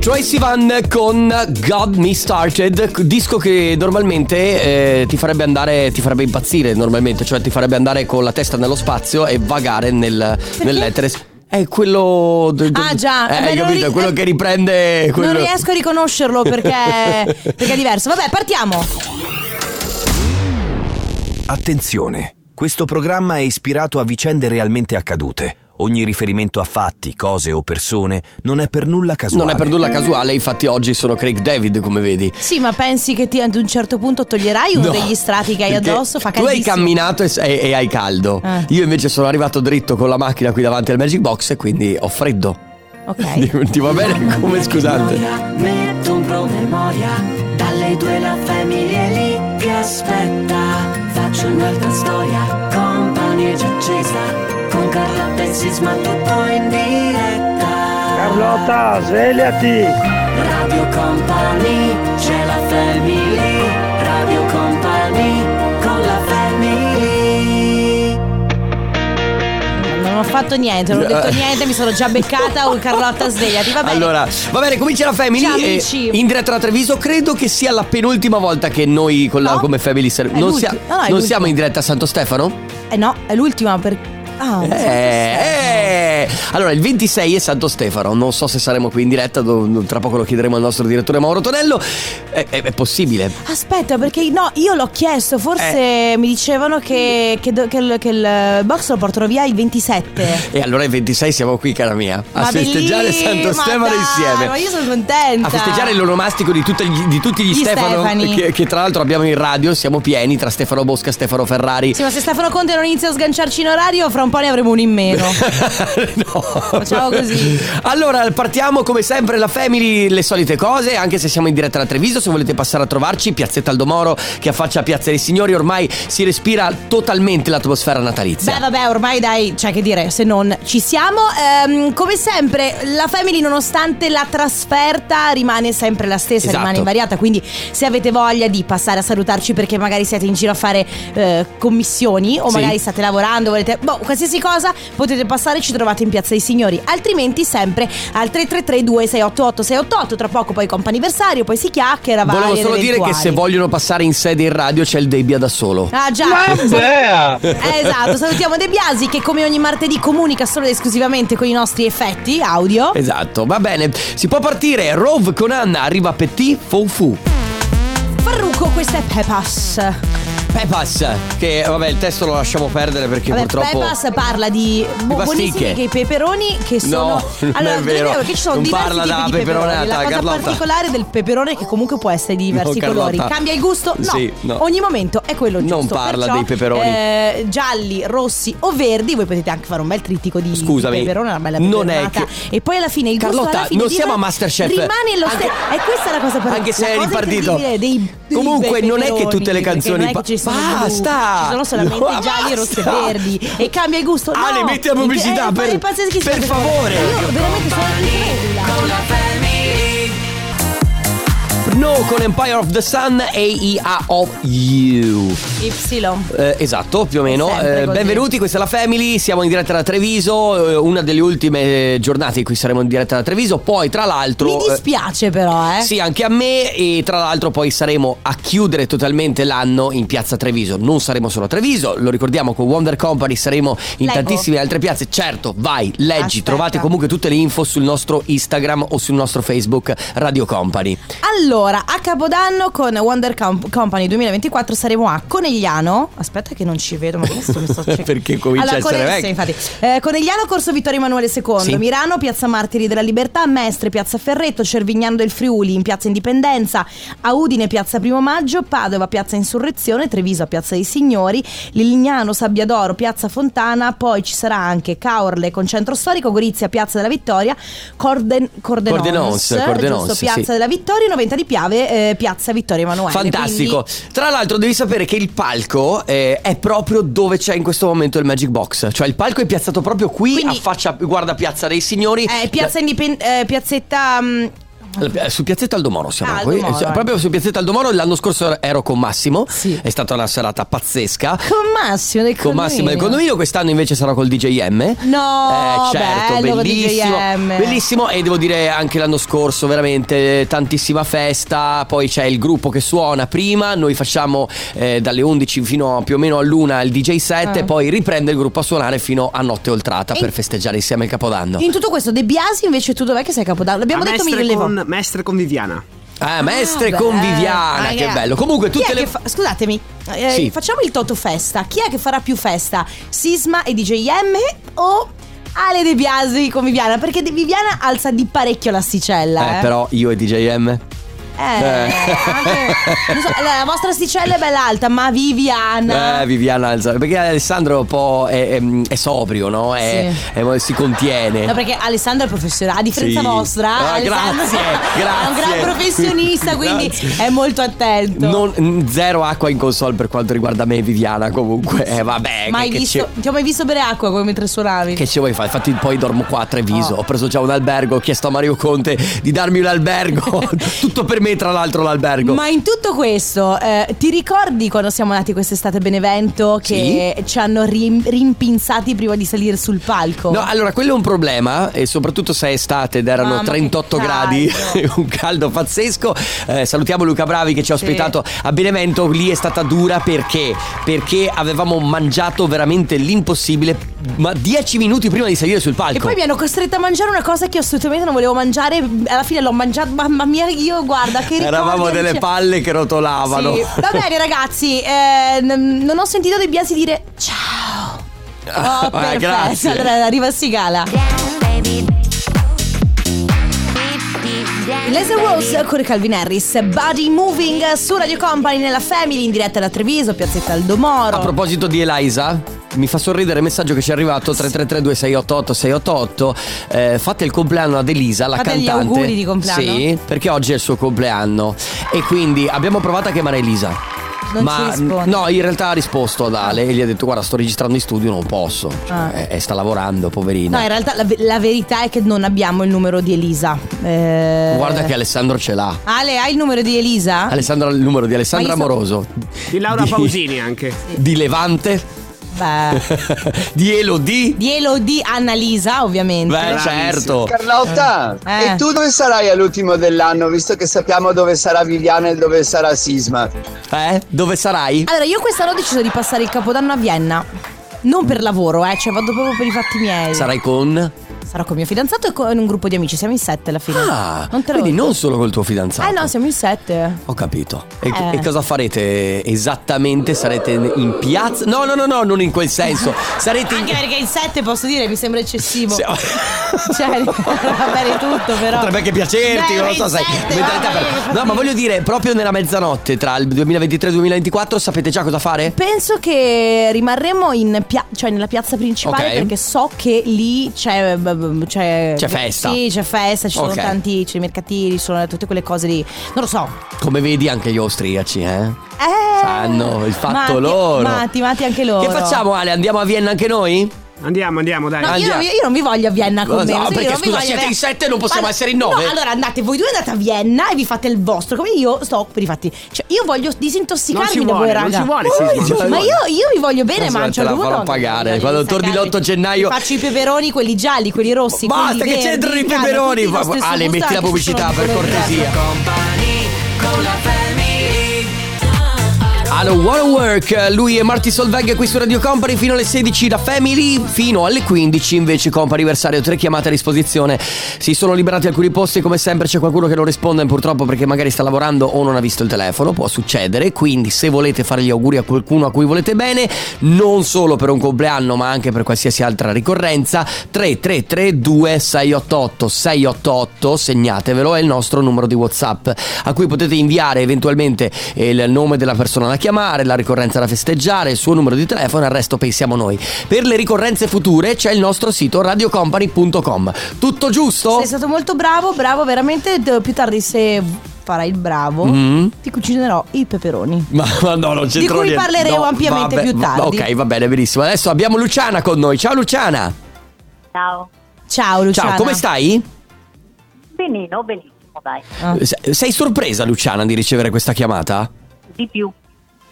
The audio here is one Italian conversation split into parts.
Troy Sivan con God Me Started, disco che normalmente eh, ti farebbe andare, ti farebbe impazzire normalmente, cioè ti farebbe andare con la testa nello spazio e vagare nel, nell'etere. È quello. d- d- Ah, già. Eh, Eh, beh, capito? ri- È quello che riprende. Quello... Non riesco a riconoscerlo perché, perché è diverso. Vabbè, partiamo. Attenzione, questo programma è ispirato a vicende realmente accadute. Ogni riferimento a fatti, cose o persone non è per nulla casuale. Non è per nulla casuale, infatti oggi sono Craig David, come vedi. Sì, ma pensi che ti, ad un certo punto toglierai uno No, degli strati che hai addosso? Fa Tu hai camminato e, e- e hai caldo. Eh. Io invece sono arrivato dritto con la macchina qui davanti al Magic Box e quindi ho freddo. Ok. Ti va bene? Come scusate? Metto un promemoria Dalle due la famiglia è lì che aspetta Faccio un'altra storia Compagnia già accesa Con Carlotta e Sisma tutto in diretta Carlotta, svegliati! Radio Company C'è la family Radio Company Con la family Non ho fatto niente, non ho detto niente, mi sono già beccata un Carlotta svegliati. Va bene. Allora, va bene, comincia la Family. Ciao, e amici. in diretta da Treviso, credo che sia la penultima volta che noi con la, No. come Family ser- È non, sia- No, no, è non siamo in diretta a Santo Stefano? Eh no, è l'ultima per. Ah, Eh, eh. Allora, il 26 è Santo Stefano. Non so se saremo qui in diretta. do- Tra poco lo chiederemo al nostro direttore Mauro Tonello. È, è- è possibile. Aspetta, perché no, io l'ho chiesto, forse Eh. mi dicevano che, che do- che il, che il box lo portano via il 27. E allora il 26 siamo qui, cara mia, a Ma festeggiare belli- Santo ma Stefano dai, insieme. Ma io sono contenta. A festeggiare l'onomastico di, tutte gli- di tutti gli, Gli Stefano Stefani. che, che tra l'altro abbiamo in radio, siamo pieni tra Stefano Bosca e Stefano Ferrari. Sì, ma se Stefano Conte non inizia a sganciarci in orario, fra un po' ne avremo uno in meno. no. Facciamo così. Allora, partiamo come sempre la Family, le solite cose, anche se siamo in diretta da Treviso, se volete passare a trovarci, Piazzetta Aldomoro che affaccia Piazza dei Signori, ormai si respira totalmente l'atmosfera natalizia. Beh, vabbè, ormai dai, cioè che dire, se non ci siamo. Ehm, come sempre, la Family, nonostante la trasferta, rimane sempre la stessa, Esatto. rimane invariata. Quindi, se avete voglia di passare a salutarci perché magari siete in giro a fare eh, commissioni o Sì. magari state lavorando, volete. Boh, qualsiasi cosa, potete passare, ci trovate in Piazza dei Signori. Altrimenti, sempre al 333 2688 688 Tra poco poi comp'anniversario, poi si chiacchiera. Volevo solo dire che se vogliono passare in sede in radio c'è il Debbia da solo. Ah già! Eh, Esatto, salutiamo De Biasi che come ogni martedì comunica solo ed esclusivamente con i nostri effetti audio. Esatto, va bene. Si può partire. Rove con Anna, arriva Petit Fou Farruco, questa è Pepas. Pepas, che vabbè il testo lo lasciamo perdere perché Vabbè, purtroppo... Pepas parla di bu- pasticche. buonissimi che i peperoni che sono No, non allora, è vero. perché ci sono Non diversi parla tipi da di peperonata, La cosa Carlotta. particolare del peperone che comunque può essere di diversi No, colori. Carlotta. Cambia il gusto? No. Sì, no. Ogni momento è quello giusto. Non parla Perciò, dei peperoni. eh, gialli, rossi o verdi, voi potete anche fare un bel trittico di Scusami, di peperone, una bella non è che- E poi alla fine il gusto Carlotta, alla fine non di- siamo a Masterchef. Rimane lo Anche- stesso. E questa è la cosa per Anche se è ripartito. dei, dei Comunque non è che tutte le canzoni che ci sono Basta! blu, ci sono solamente No, gialli, rossi e verdi e cambia il gusto. No, Ale, metti la pubblicità, è- per- è pazzeschissimo per questo. favore. Io veramente sono No con Empire of the Sun e IA of You. Y. Eh, esatto, più o meno. Eh, benvenuti, questa è la Family. Siamo in diretta da Treviso. eh, una delle ultime giornate in cui saremo in diretta da Treviso. Poi, tra l'altro. Mi eh, dispiace però, eh. Sì, anche a me e tra l'altro poi saremo a chiudere totalmente l'anno in piazza Treviso. Non saremo solo a Treviso, lo ricordiamo con Wonder Company, saremo in Leggo. tantissime altre piazze. Certo, vai, leggi, Aspetta. trovate comunque tutte le info sul nostro Instagram o sul nostro Facebook Radio Company. Allora, a Capodanno con Wonder Com- Company 2024 saremo a Conegliano. Aspetta che non ci vedo, ma adesso mi sto cercando. Perché comincia a essere vecchio. sì, infatti. Eh, Conegliano, Corso Vittorio Emanuele II, Sì. Mirano, Piazza Martiri della Libertà, Mestre, Piazza Ferretto, Cervignano del Friuli, in Piazza Indipendenza, a Udine, Piazza Primo Maggio, Padova, Piazza Insurrezione, Treviso, Piazza dei Signori, Lignano, Sabbiadoro, Piazza Fontana, poi ci sarà anche Caorle con Centro Storico, Gorizia, Piazza della Vittoria, Corden- Cordenons, Cordenons, Cordenons, giusto, Piazza sì. della Vittoria, Noventa di Piave, eh, Piazza Vittorio Emanuele. Fantastico. Quindi- Tra l'altro devi sapere che il palco eh, è proprio dove c'è in questo momento il Magic Box. Cioè il palco è piazzato proprio qui Quindi- a faccia guarda Piazza dei Signori. Eh, piazza Indipen- eh, piazzetta. mm, Eh, Su Piazzetta Aldomoro siamo Ah, qui. Aldomoro. Proprio su Piazzetta Aldomoro l'anno scorso ero con Massimo. Sì. È stata una serata pazzesca. Con Massimo del Con Massimo del condominio. quest'anno invece sarò col DJM. No, eh, certo, bello bellissimo. DJM. Bellissimo e devo dire anche l'anno scorso veramente tantissima festa, poi c'è il gruppo che suona prima, noi facciamo eh, dalle 11 fino a più o meno all'una il DJ set Ah. e poi riprende il gruppo a suonare fino a notte oltrata E- per festeggiare insieme il Capodanno. In tutto questo, De Biasi invece tu dov'è che sei capodanno? L'abbiamo A detto mille con, mestre con Viviana. Ah, mestre Ah, con beh. Viviana, Ah, che bello. Comunque tutte le fa- Scusatemi, eh, Sì. facciamo il Toto Festa. Chi è che farà più festa? Sisma e DJM o Ale De Biasi con Viviana? Perché De- Viviana alza di parecchio l'asticella. Eh, Eh, però io e DJM Eh, anche- non so, la vostra asticella è bella alta, ma Viviana. Eh, Viviana alza- Perché Alessandro è un po' è, è- è sobrio, no? È- è- si contiene. No, perché Alessandro è professionale, a differenza Sì. vostra, Ah, Alessandro grazie, è un gran grazie. professionista, quindi Grazie. è molto attento. Non- zero acqua in console per quanto riguarda me e Viviana comunque eh, vabbè mai che, che visto, ci, ti ho mai visto bere acqua come mentre suonavi? che ci vuoi fare infatti poi dormo qua a Treviso Oh. ho preso già un albergo ho chiesto a Mario Conte di darmi un albergo tutto per me tra l'altro l'albergo Ma in tutto questo, eh, ti ricordi quando siamo andati quest'estate a Benevento che ci hanno rim- rimpinzati prima di salire sul palco? No, allora quello è un problema e soprattutto se è estate ed erano Mamma, che 38 caldo. gradi, un caldo pazzesco. Eh, salutiamo Luca Bravi che ci ha Sì. ospitato a Benevento, lì è stata dura perché? Perché avevamo mangiato veramente l'impossibile, ma 10 minuti prima di salire sul palco. E poi mi hanno costretto a mangiare una cosa che io assolutamente non volevo mangiare. Alla fine l'ho mangiato. Mamma mia, io guarda che ricordi Eravamo delle palle che rotolavano. Sì. Va bene, ragazzi. eh, n- non ho sentito De Biasi dire ciao. Oh, Ah, perfetto. grazie. Allora arriva Sigala. Laser Rose con Calvin Harris, Body Moving su Radio Company nella Family in diretta da Treviso, Piazzetta Aldomoro. A proposito di Eliza, mi fa sorridere il messaggio che ci è arrivato 3332 688 688 eh, fate il compleanno ad Elisa la Fate gli cantante. auguri di compleanno? sì perché oggi è il suo compleanno. E quindi abbiamo provato a chiamare Elisa. Non ma no in realtà ha risposto ad Ale e gli ha detto guarda sto registrando in studio non posso. Cioè, Ah. e, e sta lavorando poverina. No, in realtà la, la verità è che non abbiamo il numero di Elisa. Eh, guarda che Alessandro ce l'ha. Ale, hai il numero di Elisa? Alessandro ha il numero di Alessandra so- Amoroso. Di Laura Pausini anche. di Levante Beh, di Elodie di Elodie Annalisa, ovviamente. beh certo Carlotta, Eh. e tu dove sarai all'ultimo dell'anno, visto che sappiamo dove sarà Viviana e dove sarà Sisma? eh dove sarai? Allora, io quest'anno ho deciso di passare il capodanno a Vienna. Non per lavoro, eh, cioè vado proprio per i fatti miei. sarai con Sarò con mio fidanzato e con un gruppo di amici, siamo in sette alla fine. Ah, non te lo quindi non solo col tuo fidanzato. Eh no, siamo in sette. Ho capito. E, Eh. e cosa farete esattamente? Sarete in piazza? No, no, no, no, non in quel senso. Sarete in. Anche perché in sette posso dire mi sembra eccessivo. Sì. Cioè, va bene tutto, però. Potrebbe anche piacerti, Beh, non lo so, sai. per-. No, ma voglio dire, proprio nella mezzanotte tra il 2023 e il 2024, sapete già cosa fare? Penso che rimarremo in pia- cioè nella piazza principale Ok. perché so che lì c'è, c'è C'è festa. Sì, c'è festa, ci sono Ok. tanti, c'è i mercatini, ci sono tutte quelle cose lì. Non lo so. Come vedi anche gli austriaci, eh? Eh, Sanno il fatto matti, loro. Matti, matti anche loro. Che facciamo, Ale? Andiamo a Vienna anche noi? Andiamo, andiamo, dai. No, io, Andiamo. non, io non vi voglio a Vienna con No, me. no, sì, perché, io non scusa, siete in sette e non possiamo Allora- essere in nove? No, allora andate, voi due andate a Vienna e vi fate il vostro. Come io sto per i fatti. Cioè, io voglio Non disintossicarmi da voi, raga. non ci vuole, non cioè, Ma io, io vi voglio bene, Adesso Mancio. te la farò pagare. Quando torni saccare. l'8 gennaio- Faccio i peperoni, quelli gialli, quelli rossi. Basta quelli che c'entrano i peperoni. Ma- Ale, metti la pubblicità, per di colore cortesia. diverso. Allo Wanna Work, lui e Marty Solveig qui su Radio Company fino alle 16 da Family, fino alle 15 invece Compa anniversario, tre chiamate a disposizione. Si sono liberati alcuni posti, come sempre c'è qualcuno che non risponde purtroppo perché magari sta lavorando o non ha visto il telefono, può succedere, quindi se volete fare gli auguri a qualcuno a cui volete bene, non solo per un compleanno ma anche per qualsiasi altra ricorrenza, 3332 688 688, segnatevelo, è il nostro numero di WhatsApp a cui potete inviare eventualmente il nome della persona da chiamare, la ricorrenza da festeggiare, il suo numero di telefono, al resto pensiamo noi. Per le ricorrenze future c'è il nostro sito radiocompany.com. Tutto giusto? Sei stato molto bravo, bravo, veramente. Più tardi, se farai il bravo, Mm. ti cucinerò i peperoni. Ma, ma no, non c'entro Di cui niente. parleremo No, ampiamente vabbè, più tardi. Ok, va bene, benissimo. Adesso abbiamo Luciana con noi. Ciao Luciana. Ciao. Ciao, Luciana. Ciao, come stai? Benino, benissimo. dai. Ah. Se- Sei sorpresa, Luciana, di ricevere questa chiamata? Di più.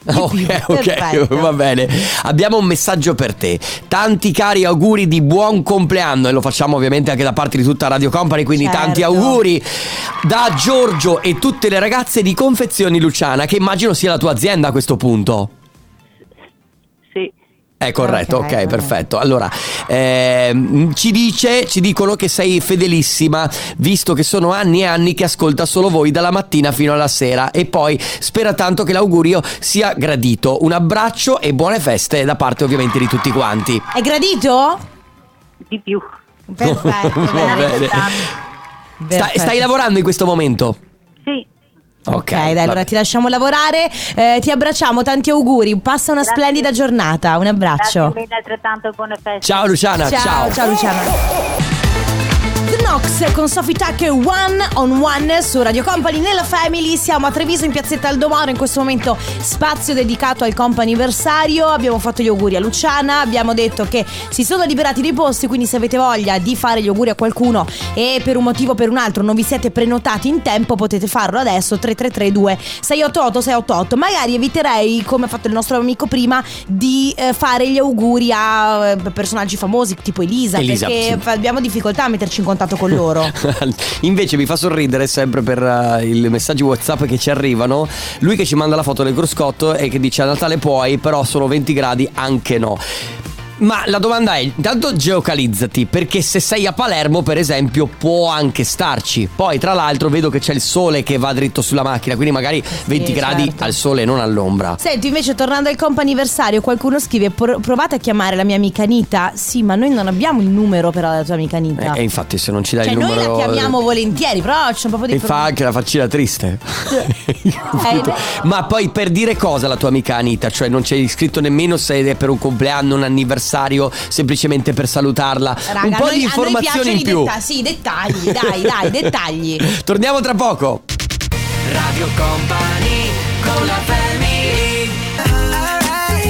Ok, ok, va bene. Abbiamo un messaggio per te. Tanti cari auguri di buon compleanno e lo facciamo ovviamente anche da parte di tutta Radio Company, quindi Certo. tanti auguri da Giorgio e tutte le ragazze di Confezioni Luciana, che immagino sia la tua azienda a questo punto. È corretto, Ok, ok, vabbè. perfetto. Allora, ehm, ci dice, ci dicono che sei fedelissima, visto che sono anni e anni che ascolta solo voi dalla mattina fino alla sera e poi spera tanto che l'augurio sia gradito. Un abbraccio e buone feste da parte ovviamente di tutti quanti. È gradito? Di più. Perfetto. Va bene. Sta- Perfetto. stai lavorando in questo momento? Sì. Ok, dai, allora ti lasciamo lavorare, eh, ti abbracciamo, tanti auguri, passa una Grazie. splendida giornata, un abbraccio. Grazie mille, altrettanto buone feste. Ciao Luciana, ciao. ciao, ciao Luciana. Knox con Sophie Tucker One on One su Radio Company nella Family. Siamo a Treviso in piazzetta Aldomoro. In questo momento spazio dedicato al comp'anniversario. Abbiamo fatto gli auguri a Luciana. Abbiamo detto che si sono liberati dei posti. Quindi, se avete voglia di fare gli auguri a qualcuno e per un motivo o per un altro non vi siete prenotati in tempo, potete farlo adesso. 3332 688 688. Magari eviterei, come ha fatto il nostro amico prima, di eh, fare gli auguri a eh, personaggi famosi tipo Elisa. Elisa, perché sì. abbiamo difficoltà a metterci in contatto con loro. Invece mi fa sorridere sempre per eh, i messaggi WhatsApp che ci arrivano. Lui che ci manda la foto del cruscotto e che dice a Natale puoi, però sono 20 gradi, anche no. Ma la domanda è, intanto geocalizzati, perché se sei a Palermo, per esempio, può anche starci. Poi, tra l'altro, vedo che c'è il sole che va dritto sulla macchina, quindi magari 20 gradi certo. al sole e non all'ombra. Senti, invece, tornando al comp'anniversario, qualcuno scrive: "Pro- Provate a chiamare la mia amica Anita. Sì, ma noi non abbiamo il numero per la tua amica Anita. E infatti, se non ci dai cioè, il noi numero. la chiamiamo volentieri, però c'è proprio E dei fa anche la faccina triste. Eh, Ma poi per dire cosa la tua amica Anita? Cioè non c'è scritto nemmeno se è per un compleanno, un anniversario, semplicemente per salutarla. Raga, un po' noi- di informazioni in più. detta- sì, dettagli, dai, dai, dettagli. Torniamo tra poco. Radio Company con la family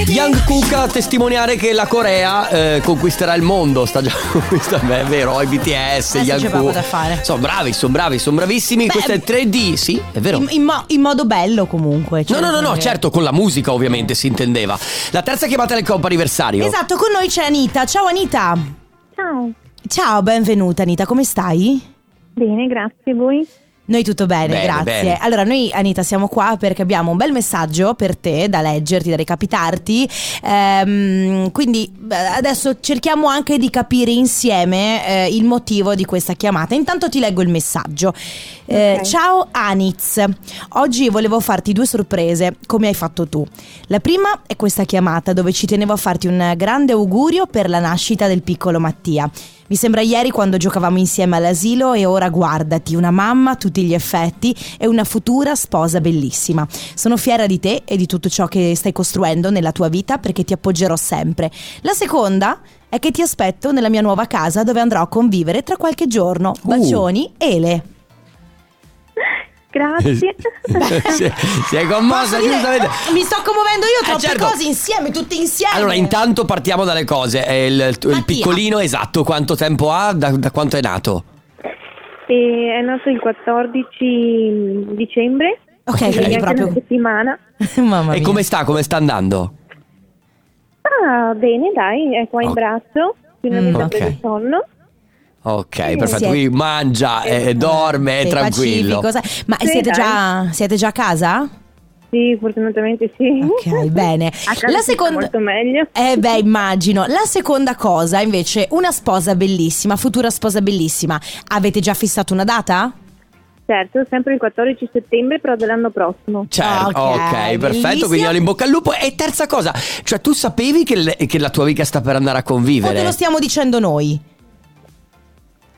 Young Cook a testimoniare che la Corea eh, conquisterà il mondo. Sta già conquistando, è vero, i BTS, Eh, Young poco da fare. Sono bravi, sono bravi, sono bravissimi. Beh, Questo è 3D, sì, è vero. In, in mo- in modo bello, comunque. No, cioè, no, no, no, perché- certo, con la musica ovviamente si intendeva. La terza chiamata del compo anniversario. Esatto, con noi c'è Anita. Ciao, Anita. Ciao. Ciao, benvenuta, Anita. Come stai? Bene, grazie. Voi? Noi tutto bene, Bene, grazie. bene. Allora, noi Anita siamo qua perché abbiamo un bel messaggio per te da leggerti, da recapitarti. Ehm, quindi adesso cerchiamo anche di capire insieme eh, il motivo di questa chiamata. Intanto ti leggo il messaggio. Eh, Ok. Ciao Aniz, oggi volevo farti due sorprese, come hai fatto tu. La prima è questa chiamata dove ci tenevo a farti un grande augurio per la nascita del piccolo Mattia. Mi sembra ieri quando giocavamo insieme all'asilo e ora guardati, una mamma a tutti gli effetti e una futura sposa bellissima. Sono fiera di te e di tutto ciò che stai costruendo nella tua vita perché ti appoggerò sempre. La seconda è che ti aspetto nella mia nuova casa dove andrò a convivere tra qualche giorno. Bacioni, Ele. Grazie. si, si è commossa dire- giustamente. Mi sto commuovendo io, Eh, troppe certo. cose insieme, tutte insieme. Allora, intanto partiamo dalle cose. Eh, Il, il piccolino, esatto, quanto tempo ha? Da, da quanto è nato? E è nato il 14 dicembre. Ok, quindi proprio- una settimana. Mamma E mia. come sta? Come sta andando? Ah, bene, dai, è qua in braccio. Finalmente Mm, ha ok. preso sonno. Ok, Sì. perfetto. Siete- Quindi mangia, e dorme, è tranquillo. pacifico, Ma Sì, siete, già, siete già a casa? Sì, fortunatamente sì. Ok, bene. A casa La seconda... molto meglio. Eh beh, immagino. La seconda cosa, invece, una sposa bellissima, futura sposa bellissima. Avete già fissato una data? Certo, sempre il 14 settembre, però dell'anno prossimo. Certo, Ok, ok, perfetto. Quindi ho in bocca al lupo. E terza cosa, cioè tu sapevi che, le- che la tua amica sta per andare a O te convivere? lo stiamo dicendo noi?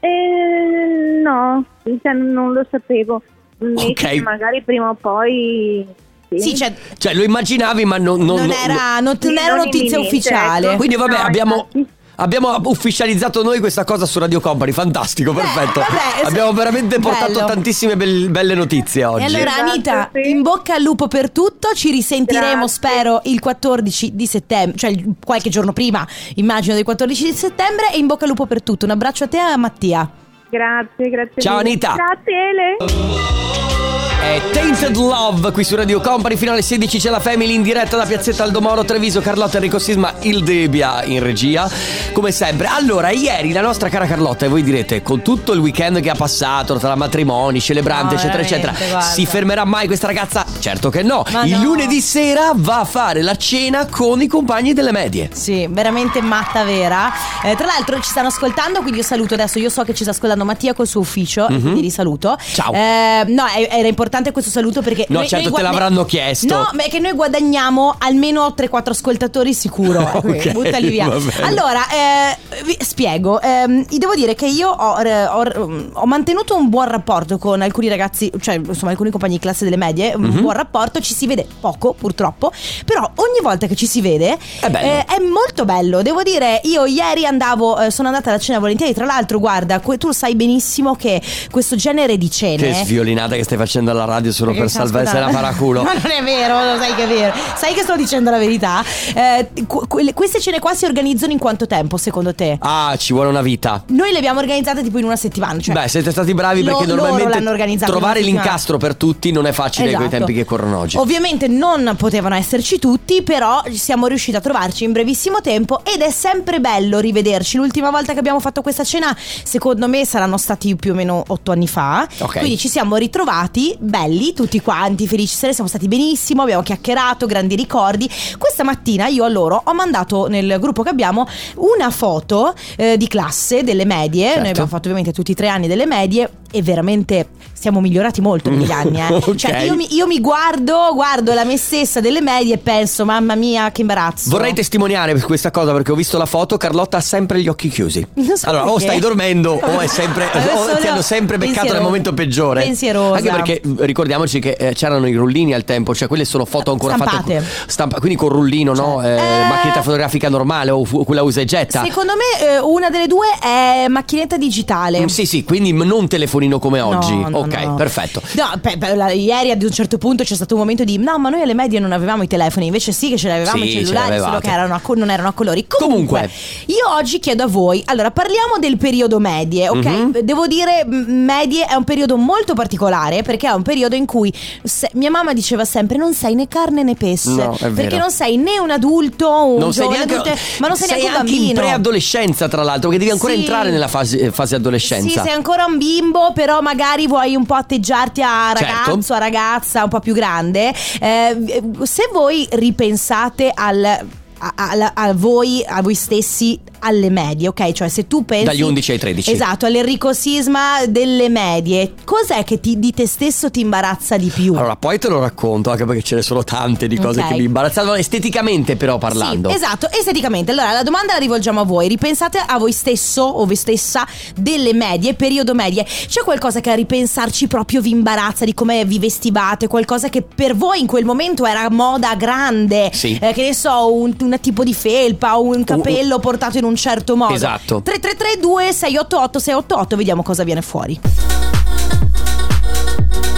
Eh, no, cioè, non lo sapevo. Invece Ok. che magari prima o poi... Sì, cioè, Cioè lo immaginavi, ma non, non- non, era, non, non era notizia ufficiale. ecco. Quindi vabbè, No, abbiamo, infatti. Abbiamo ufficializzato noi questa cosa su Radio Company, fantastico, perfetto. vabbè, abbiamo veramente portato bello. tantissime bel- belle notizie oggi. E allora Anita, sì. in bocca al lupo per tutto, ci risentiremo Grazie. spero il 14 di settembre, cioè qualche giorno prima, immagino del 14 di settembre e in bocca al lupo per tutto. Un abbraccio a te e a Mattia. Grazie, grazie. Ciao, mille. Anita. Grazie Ele. È Tainted Love qui su Radio Company fino alle 16 c'è la Family in diretta da Piazzetta Aldomoro Treviso Carlotta Enrico Sisma il Debbia in regia come sempre allora ieri la nostra cara Carlotta e voi direte con tutto il weekend che ha passato tra matrimoni celebranti No, eccetera eccetera guarda. si fermerà mai questa ragazza? Certo che no Ma il no. lunedì sera va a fare la cena con i compagni delle medie Sì, veramente matta vera. Eh, tra l'altro ci stanno ascoltando, quindi io saluto adesso. Io so che ci sta ascoltando Mattia col suo ufficio, e quindi li saluto. Ciao. Eh, no, era importante questo saluto perché. No, certo, te l'avranno chiesto. No, ma è che noi guadagniamo almeno 3-4 ascoltatori sicuro. Ok, Buttali via. Allora, eh, vi spiego. Ehm, devo dire che io ho, ho- ho mantenuto un buon rapporto con alcuni ragazzi, cioè insomma alcuni compagni di classe delle medie. Mhm. Buon rapporto, ci si vede poco purtroppo. Però ogni volta che ci si vede È eh, è molto bello. Devo dire, io ieri andavo, eh, sono andata alla cena volentieri. Tra l'altro, guarda, que- tu sai benissimo che questo genere di cene. che sviolinata che stai facendo alla radio solo Perché per sta salvarsi la paraculo Ma non è vero, lo sai che è vero. Sai che sto dicendo la verità. Eh, que- quelle- queste cene qua si organizzano in quanto tempo, secondo te? ah ci vuole una vita Noi le abbiamo organizzate tipo in una settimana. Cioè, Beh, siete stati bravi perché loro normalmente l'hanno organizzato trovare l'incastro per tutti non è facile con i Esatto. tempi che corrono oggi. Ovviamente non potevano esserci tutti, però siamo riusciti a trovarci in brevissimo tempo ed è sempre bello rivederci. L'ultima volta che abbiamo fatto questa cena, secondo me, saranno stati più o meno otto anni fa. Ok. Quindi ci siamo ritrovati belli, tutti quanti, felici, se ne siamo stati benissimo, abbiamo chiacchierato, grandi ricordi. Questa mattina io a loro ho mandato nel gruppo che abbiamo una foto eh, di classe delle medie. Certo. Noi abbiamo fatto ovviamente tutti i tre anni delle medie e veramente siamo migliorati molto negli anni. Eh. Ok. Cioè, io mi, io mi guardo, guardo la me stessa delle medie e penso, mamma mia, che imbarazzo. Vorrei testimoniare questa cosa perché ho visto la foto, Carlotta ha sempre gli occhi chiusi. So allora, o perché. stai dormendo o è sempre o ti no, hanno sempre beccato nel momento peggiore. Pensierosa. Anche perché mh, ricordiamoci che eh, c'erano i rullini al tempo, cioè quelle sono foto ancora Stampate. fatte stampa- quindi con rullino, no? Cioè, Eh, eh, macchinetta fotografica normale o fu- quella usa e getta. Secondo me eh, una delle due è macchinetta digitale. Mm, Sì, sì, quindi non telefonino come oggi. No, no, ok, no. perfetto. No, pe- pe- la- ieri ad un certo punto c'è stato un momento di no, ma noi alle medie non avevamo i telefoni, invece sì che ce l'avevamo Sì, i ce cellulari, solo che erano a non erano a colori. Comunque, Comunque. io oggi chiedo a voi, allora parliamo del periodo medie, ok? Mhm. Devo dire, medie è un periodo molto particolare perché è un periodo in cui se- mia mamma diceva sempre non sei né carne né pesce, No, perché non sei né un adulto, un Non sei neanche, adulto, ma non sei, neanche un anche in bambino. preadolescenza, tra l'altro, che devi ancora Sì. entrare nella fase, fase adolescenza. Sì, sei ancora un bimbo, però magari vuoi un po' atteggiarti a Certo. ragazzo, a ragazza un po' più grande. Eh, se voi ripensate al. A, a- a voi, a voi stessi alle medie, ok? Cioè se tu pensi Dagli 11 ai 13. Esatto, all'Enrico Sisma delle medie Cos'è che ti- di te stesso ti imbarazza di più? Allora, poi te lo racconto, anche perché ce ne sono tante di cose Ok. che mi imbarazzavano esteticamente, però parlando. Sì, esatto, esteticamente. Allora, la domanda la rivolgiamo a voi. Ripensate a voi stesso o voi stessa delle medie, periodo medie. C'è qualcosa che a ripensarci proprio vi imbarazza di come vi vestivate? Qualcosa che per voi in quel momento era moda grande? Sì. Eh, che ne so, un, un tipo di felpa o un capello portato in un certo modo. Esatto. 3332 688 688, vediamo cosa viene fuori.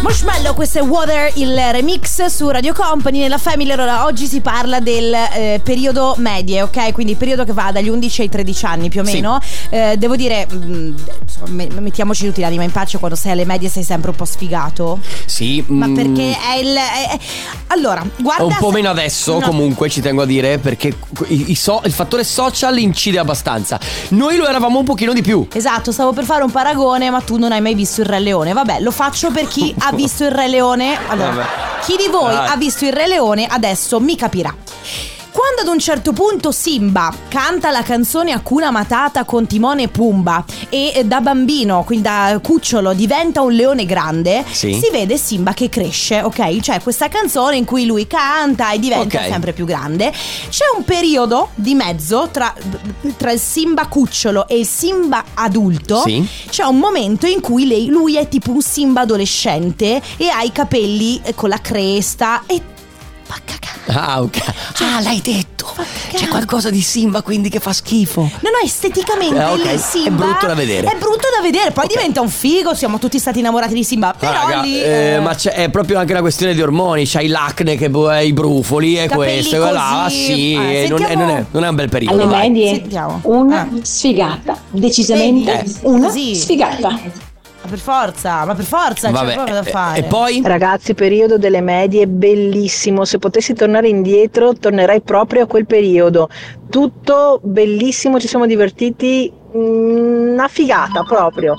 Marshmallow, questo è Water, il remix su Radio Company nella Family. Allora, oggi si parla del eh, periodo medie, ok? Quindi periodo che va dagli 11 ai 13 anni più o Sì. meno. Eh, devo dire, mm, insomma, me- mettiamoci tutti l'anima in pace quando sei alle medie sei sempre un po' sfigato. Sì, Ma mm, perché è il. è- allora, guarda. Un po' se- meno adesso, No. comunque, ci tengo a dire, perché i- i so- il fattore social incide abbastanza. Noi lo eravamo un pochino di più. Esatto, stavo per fare un paragone, ma tu non hai mai visto il Re Leone. Vabbè, lo faccio per chi ha visto il Re Leone. Allora, Vabbè. chi di voi Dai. ha visto il Re Leone adesso mi capirà. Quando ad un certo punto Simba canta la canzone Hakuna Matata con Timone e Pumba e eh, da bambino, quindi da cucciolo, diventa un leone grande, Sì. si vede Simba che cresce, ok? Cioè questa canzone in cui lui canta e diventa Ok. sempre più grande. C'è un periodo di mezzo tra, tra il Simba cucciolo e il Simba adulto. Sì. C'è un momento in cui lei- lui è tipo un Simba adolescente e ha i capelli eh, con la cresta e fa cagare. Ah, ok. Ah, l'hai detto. C'è qualcosa di Simba quindi che fa schifo. No, no, esteticamente Ah, ok. il Simba È brutto da vedere. È brutto da vedere, poi diventa un figo, siamo tutti stati innamorati di Simba, però Raga, lì eh, eh, ma c'è, è proprio anche una questione di ormoni. C'hai l'acne, che boh, i brufoli e questo e quella. Ah, sì, Eh, non, è, non è- non è un bel periodo. Alle medie Sentiamo. una Ah. sfigata, decisamente Vedi? una Così. sfigata. Ma per forza, ma per forza Vabbè, c'è proprio da eh, fare. E poi? Ragazzi, periodo delle medie bellissimo. Se potessi tornare indietro, tornerei proprio a quel periodo. Tutto bellissimo, ci siamo divertiti. mm, Una figata proprio.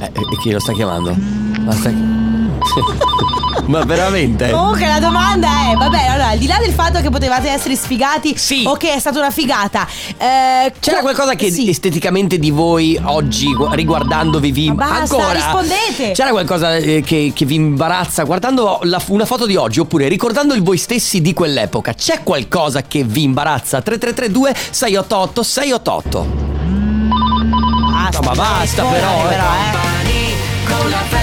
Eh, e chi lo sta chiamando? Ma, sta- Ma veramente? Comunque la domanda è, vabbè, allora, al di là del fatto che potevate essere sfigati Sì. o che è stata una figata, eh, C'era co- qualcosa che sì. esteticamente di voi oggi gu- riguardandovi vi Ma basta, ancora rispondete. C'era qualcosa eh, che, che vi imbarazza guardando la- una foto di oggi oppure ricordando il voi stessi di quell'epoca? C'è qualcosa che vi imbarazza? 3332 688 688. Basta, No, ma basta rispondete però, eh.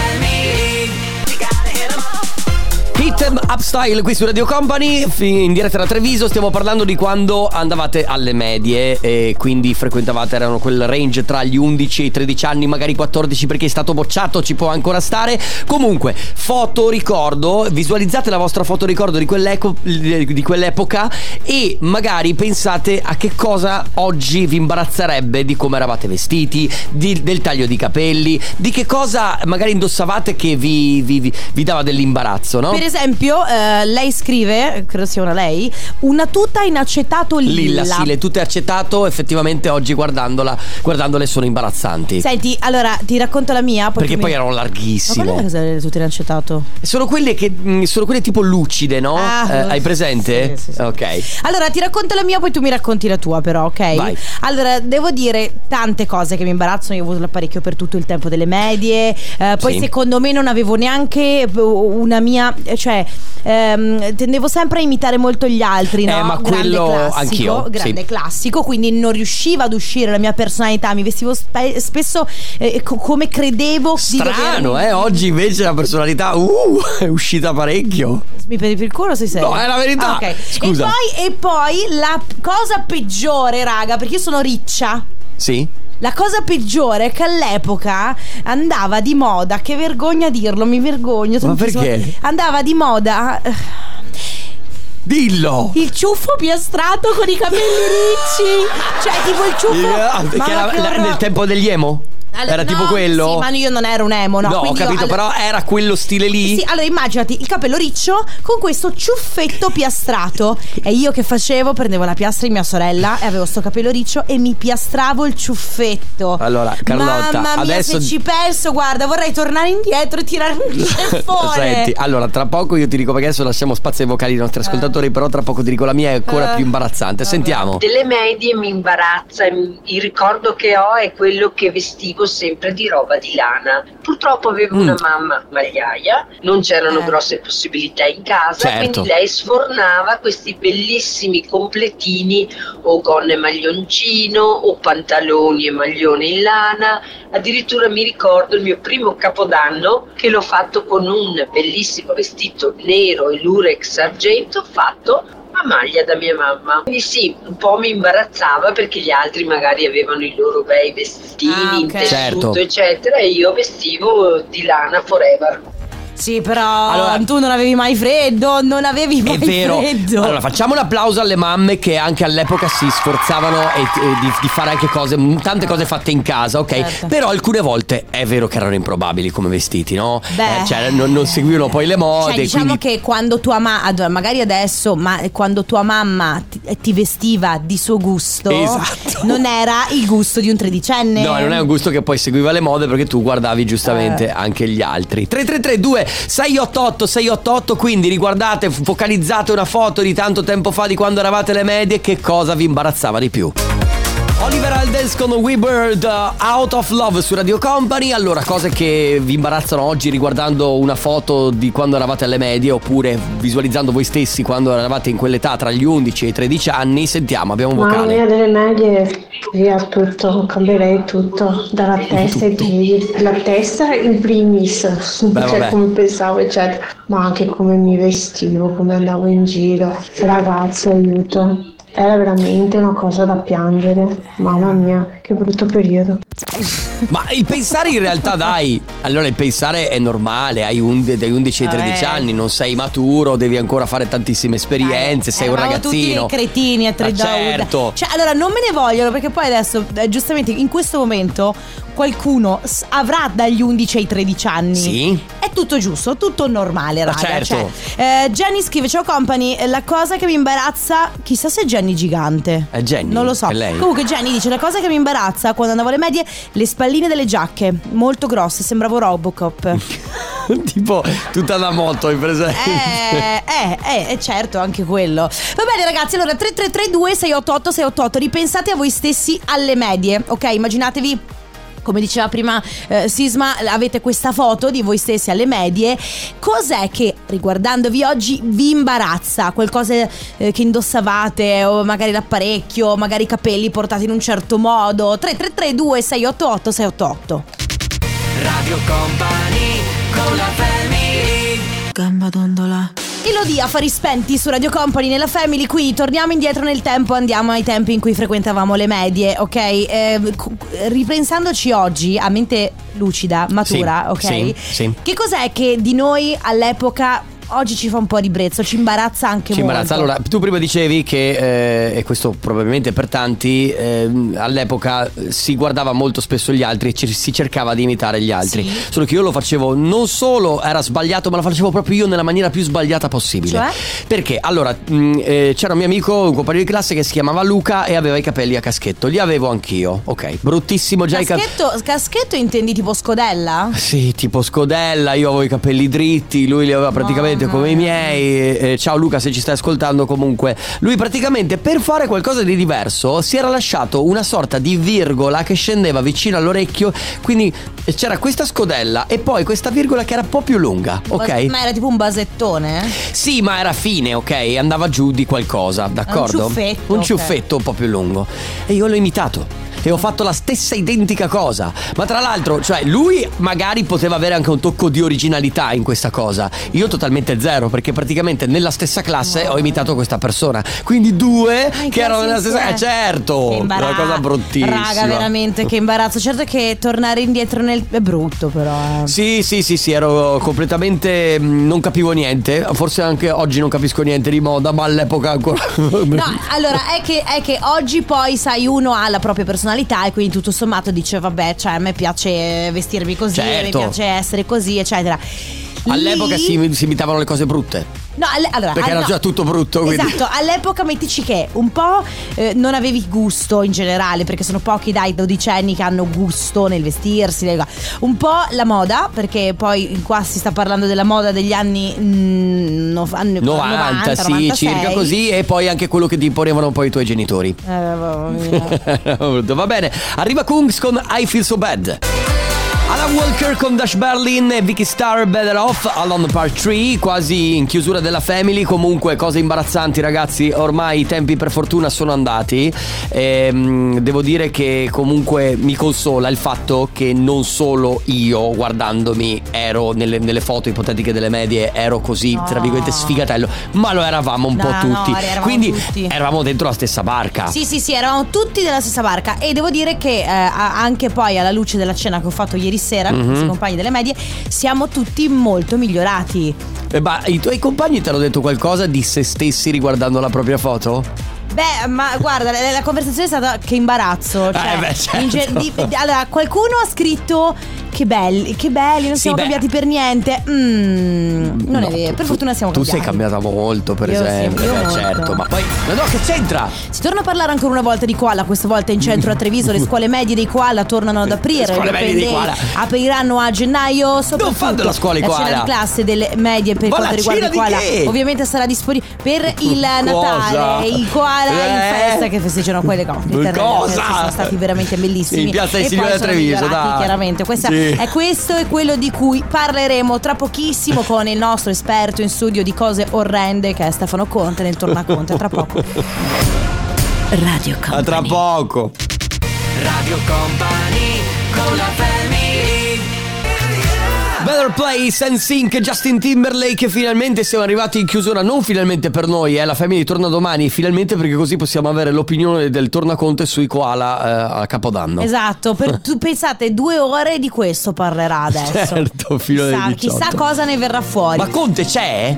Hit 'em Up Style qui su Radio Company in diretta da Treviso stiamo parlando di quando andavate alle medie e quindi frequentavate erano quel range tra gli 11 e i 13 anni magari 14 perché è stato bocciato ci può ancora stare comunque foto ricordo visualizzate la vostra foto ricordo di, di quell'epoca e magari pensate a che cosa oggi vi imbarazzerebbe di come eravate vestiti di- del taglio di capelli di che cosa magari indossavate che vi, vi- vi- vi dava dell'imbarazzo no? Per esempio, eh, lei scrive, credo sia una lei, una tuta in acetato lilla. Lilla, sì, le tute acetato, effettivamente oggi guardandola, guardandole sono imbarazzanti. Senti, allora ti racconto la mia. Poi perché mi- poi erano Ma larghissime. la cosa delle tute in acetato? Sono quelle che mh, sono quelle tipo lucide, no? Ah, Eh, hai presente? sì, sì, sì. Ok. Allora, ti racconto la mia, poi tu mi racconti la tua, però, ok? Vai. Allora, devo dire tante cose che mi imbarazzano. Io ho avuto l'apparecchio per tutto il tempo delle medie. eh, poi, Sì. secondo me, non avevo neanche una mia. Cioè, ehm, tendevo sempre a imitare molto gli altri, no? Eh, ma grande quello classico, anch'io, Grande sì. classico, quindi non riusciva ad uscire la mia personalità. Mi vestivo spe- spesso eh, co- come credevo di Strano, dovermi- eh? Oggi invece la personalità, uh, è uscita parecchio. Mi prendi per il culo sei serio? No, è la verità. Ah, ok. Scusa. E poi, e poi la cosa peggiore, raga, perché io sono riccia. Sì? La cosa peggiore è che all'epoca andava di moda, che vergogna dirlo, mi vergogno. Ma perché? Andava di moda eh, Dillo! il ciuffo piastrato con i capelli ricci. Cioè, tipo il ciuffo. Yeah, che era la- nel tempo degli emo? Allora, era tipo no, quello? Sì, ma io non ero un emo, no. No, ho quindi io- capito, allora- però era quello stile lì? Sì, allora immaginati il capello riccio con questo ciuffetto piastrato. E io che facevo? Prendevo la piastra di mia sorella e avevo sto capello riccio e mi piastravo il ciuffetto. Allora, Carlotta, Mamma mia, adesso- se ci penso, guarda, vorrei tornare indietro e tirarmi un ceffone. Senti, allora tra poco io ti dico perché adesso lasciamo spazio ai vocali dei nostri ascoltatori, però tra poco ti dico la mia è ancora Eh. più imbarazzante. Sentiamo. Delle medie mi imbarazza, il ricordo che ho è quello che vestivo sempre di roba di lana. Purtroppo avevo Mm. una mamma magliaia, non c'erano Eh. grosse possibilità in casa, Certo. quindi lei sfornava questi bellissimi completini o gonne maglioncino o pantaloni e maglione in lana. Addirittura mi ricordo il mio primo capodanno che l'ho fatto con un bellissimo vestito nero e lurex argento fatto a maglia da mia mamma. Quindi sì, un po' mi imbarazzava perché gli altri magari avevano i loro bei vestitini Ah, in ok. tessuto, Certo. eccetera, e io vestivo di lana forever. Sì, però Allora- tu non avevi mai freddo, non avevi mai È vero. freddo. Allora, facciamo un applauso alle mamme che anche all'epoca si sforzavano e- e di, di fare anche cose, tante cose fatte in casa, ok? Certo. Però alcune volte è vero che erano improbabili come vestiti, no? Beh. Eh, cioè, non, non seguivano poi le mode. Cioè, diciamo quindi... che quando tua mamma, magari adesso, ma quando tua mamma ti, ti vestiva di suo gusto, Esatto. non era il gusto di un tredicenne. No, non è un gusto che poi seguiva le mode perché tu guardavi giustamente Eh. anche gli altri. 3332 688 688, quindi riguardate, focalizzate una foto di tanto tempo fa di quando eravate le medie, che cosa vi imbarazzava di più? Oliver Aldes con We Bird uh, Out of Love su Radio Company. Allora, cose che vi imbarazzano oggi riguardando una foto di quando eravate alle medie oppure visualizzando voi stessi quando eravate in quell'età tra gli 11 e i 13 anni. Sentiamo, abbiamo un Mamma vocale. mia delle medie, via tutto, cambierei tutto, dalla testa ai piedi, la testa in primis, Beh, cioè vabbè. come pensavo eccetera, ma anche come mi vestivo, come andavo in giro, ragazzi aiuto, era veramente una cosa da piangere, mamma mia, che brutto periodo. Ma il pensare in realtà dai, allora il pensare è normale, hai un- dai 11 ai 13 Vabbè. anni, non sei maturo, devi ancora fare tantissime esperienze, sei un ragazzino. tutti dei cretini a tre Ma da certo. Cioè, allora non me ne vogliono perché poi adesso, eh, giustamente, in questo momento qualcuno s- avrà dagli 11 ai 13 anni. Sì. È tutto giusto, tutto normale, Ma raga. certo. Cioè, eh, Jenny scrive: Ciao company, la cosa che mi imbarazza, chissà se è Jenny gigante. È Jenny, Non lo so. è lei. Comunque, Jenny dice: La cosa che mi imbarazza quando andavo alle medie, le spalline delle giacche, molto grosse, sembravo Robocop. tipo tutta la moto, hai presente? Eh, eh, eh, eh, certo, anche quello. Va bene, ragazzi. Allora, 3332 688 688 Ripensate a voi stessi alle medie, ok? Immaginatevi. Come diceva prima eh, Sisma, avete questa foto di voi stessi alle medie. Cos'è che riguardandovi oggi vi imbarazza? Qualcosa eh, che indossavate, o magari l'apparecchio, magari i capelli portati in un certo modo? 3332 688 688 Radio Company con la family Gamba dondola. Elodia, affari spenti su Radio Company nella Family qui. Torniamo indietro nel tempo, andiamo ai tempi in cui frequentavamo le medie, ok? Eh, ripensandoci oggi a mente lucida, matura, Sì, ok? sì, sì. Che cos'è che di noi all'epoca oggi ci fa un po' ribrezzo, ci imbarazza anche Ci molto? imbarazza. Allora, tu prima dicevi che, eh, e questo probabilmente per tanti, ehm, all'epoca eh, si guardava molto spesso gli altri e ci- si cercava di imitare gli altri. Sì. Solo che io lo facevo, non solo era sbagliato, ma lo facevo proprio io nella maniera più sbagliata possibile. Cioè? Perché? Allora, mh, eh, c'era un mio amico, un compagno di classe che si chiamava Luca e aveva i capelli a caschetto. Li avevo anch'io. Ok, bruttissimo già i capelli. Caschetto, caschetto intendi tipo scodella? Sì, tipo scodella, io avevo i capelli dritti, lui li aveva praticamente Mamma come i miei. eh, ciao Luca se ci stai ascoltando comunque. Lui praticamente per fare qualcosa di diverso si era lasciato una sorta di virgola che scendeva vicino all'orecchio, quindi eh, c'era questa scodella e poi questa virgola che era un po' più lunga, ok? Ma era tipo un basettone? Sì, ma era fine, ok? Andava giù di qualcosa, d'accordo? ciuffetto, Un ciuffetto un po' più lungo. E io l'ho imitato. E ho fatto la stessa identica cosa. Ma tra l'altro, cioè, lui magari poteva avere anche un tocco di originalità in questa cosa. Io totalmente zero, perché praticamente nella stessa classe ho imitato questa persona. Quindi due Ai che erano nella stessa. Eh, certo! Una cosa bruttissima. Raga, veramente che imbarazzo. Certo che tornare indietro nel. è brutto, però. eh. Sì, sì, sì, sì, ero completamente. mh, non capivo niente. Forse anche oggi non capisco niente di moda, ma all'epoca ancora. No, allora è che, è che oggi poi, sai, uno ha la propria personalità e quindi tutto sommato dice, vabbè, cioè a me piace vestirmi così, Certo. mi piace essere così, eccetera. All'epoca si, si imitavano le cose brutte. No, alle- allora, Perché ah, era no. già tutto brutto. Quindi. Esatto, all'epoca mettici che un po' eh, non avevi gusto in generale, perché sono pochi dai dodicenni che hanno gusto nel vestirsi, nel- un po' la moda, perché poi qua si sta parlando della moda degli anni, mm, no- anni 90, 90, sì, 96. circa così. E poi anche quello che ti imponevano poi i tuoi genitori. Eh. Va bene, arriva Kungs con I Feel So Bad. Alan Walker con Dash Berlin e Vicky Star Better Off Alon Part 3 quasi in chiusura della Family. Comunque cose imbarazzanti ragazzi. Ormai i tempi per fortuna sono andati. Ehm, devo dire che comunque mi consola il fatto che non solo io guardandomi ero nelle, nelle foto ipotetiche delle medie ero così tra virgolette sfigatello ma lo eravamo un No, po' no, tutti. eravamo quindi tutti. eravamo dentro la stessa barca. Sì, sì, sì, eravamo tutti della stessa barca. E devo dire che eh, a- anche poi alla luce della cena che ho fatto ieri sera con i Mhm. miei compagni delle medie siamo tutti molto migliorati. Eh, Ma i tuoi compagni ti hanno detto qualcosa di se stessi riguardando la propria foto? Beh, ma guarda, la, la conversazione è stata che imbarazzo. Cioè, Eh, beh, certo. in ge- di- di- allora, qualcuno ha scritto Che belli, che belli, non Sì, siamo beh. cambiati per niente. Mm, non No, è vero, tu- per fortuna siamo Tu cambiati. sei cambiata molto, per Io sì, esempio. io Eh, molto. certo, ma poi. Ma no, che c'entra? Si torna a parlare ancora una volta di koala, questa volta in centro a Treviso. Le scuole medie dei koala tornano ad aprire. Le scuole Le medie dei koala. apriranno a gennaio. Soprattutto fanno della scuola i la koala. cena di classe delle medie per Ma quanto la riguarda i di koala. che? Ovviamente sarà disponibile per il? Natale. I koala in Eh? festa che festeggiano quelle cose. Cosa? Sono stati veramente bellissimi. In piazza dei E Signori poi a sono Treviso, dai. chiaramente. Questa Sì. È questo e quello di cui parleremo tra pochissimo con il nostro esperto in studio di cose orrende che è Stefano Conte nel Tornaconte. Tra poco. Radio Company. A tra poco. Radio Company con la family Better Place, NSYNC, Justin Timberlake finalmente siamo arrivati in chiusura non finalmente per noi, eh, la famiglia torna domani finalmente perché così possiamo avere l'opinione del tornaconte sui koala eh, a Capodanno Esatto, per, tu pensate due ore di questo parlerà adesso. Certo, fino alle chissà, 18 chissà cosa ne verrà fuori. Ma Conte c'è?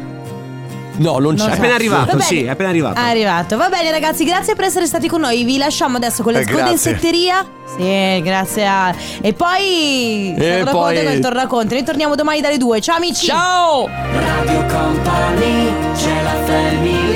No, non Non c'è so. Appena arrivato, Va bene. sì, è appena arrivato. È arrivato. Va bene, ragazzi, grazie per essere stati con noi. Vi lasciamo adesso con le Eh, scodensetteria. Sì, grazie a. E poi. E poi- Conte con il Tornaconte. Noi torniamo domani dalle due. Ciao amici! Ciao! Radio Company c'è la family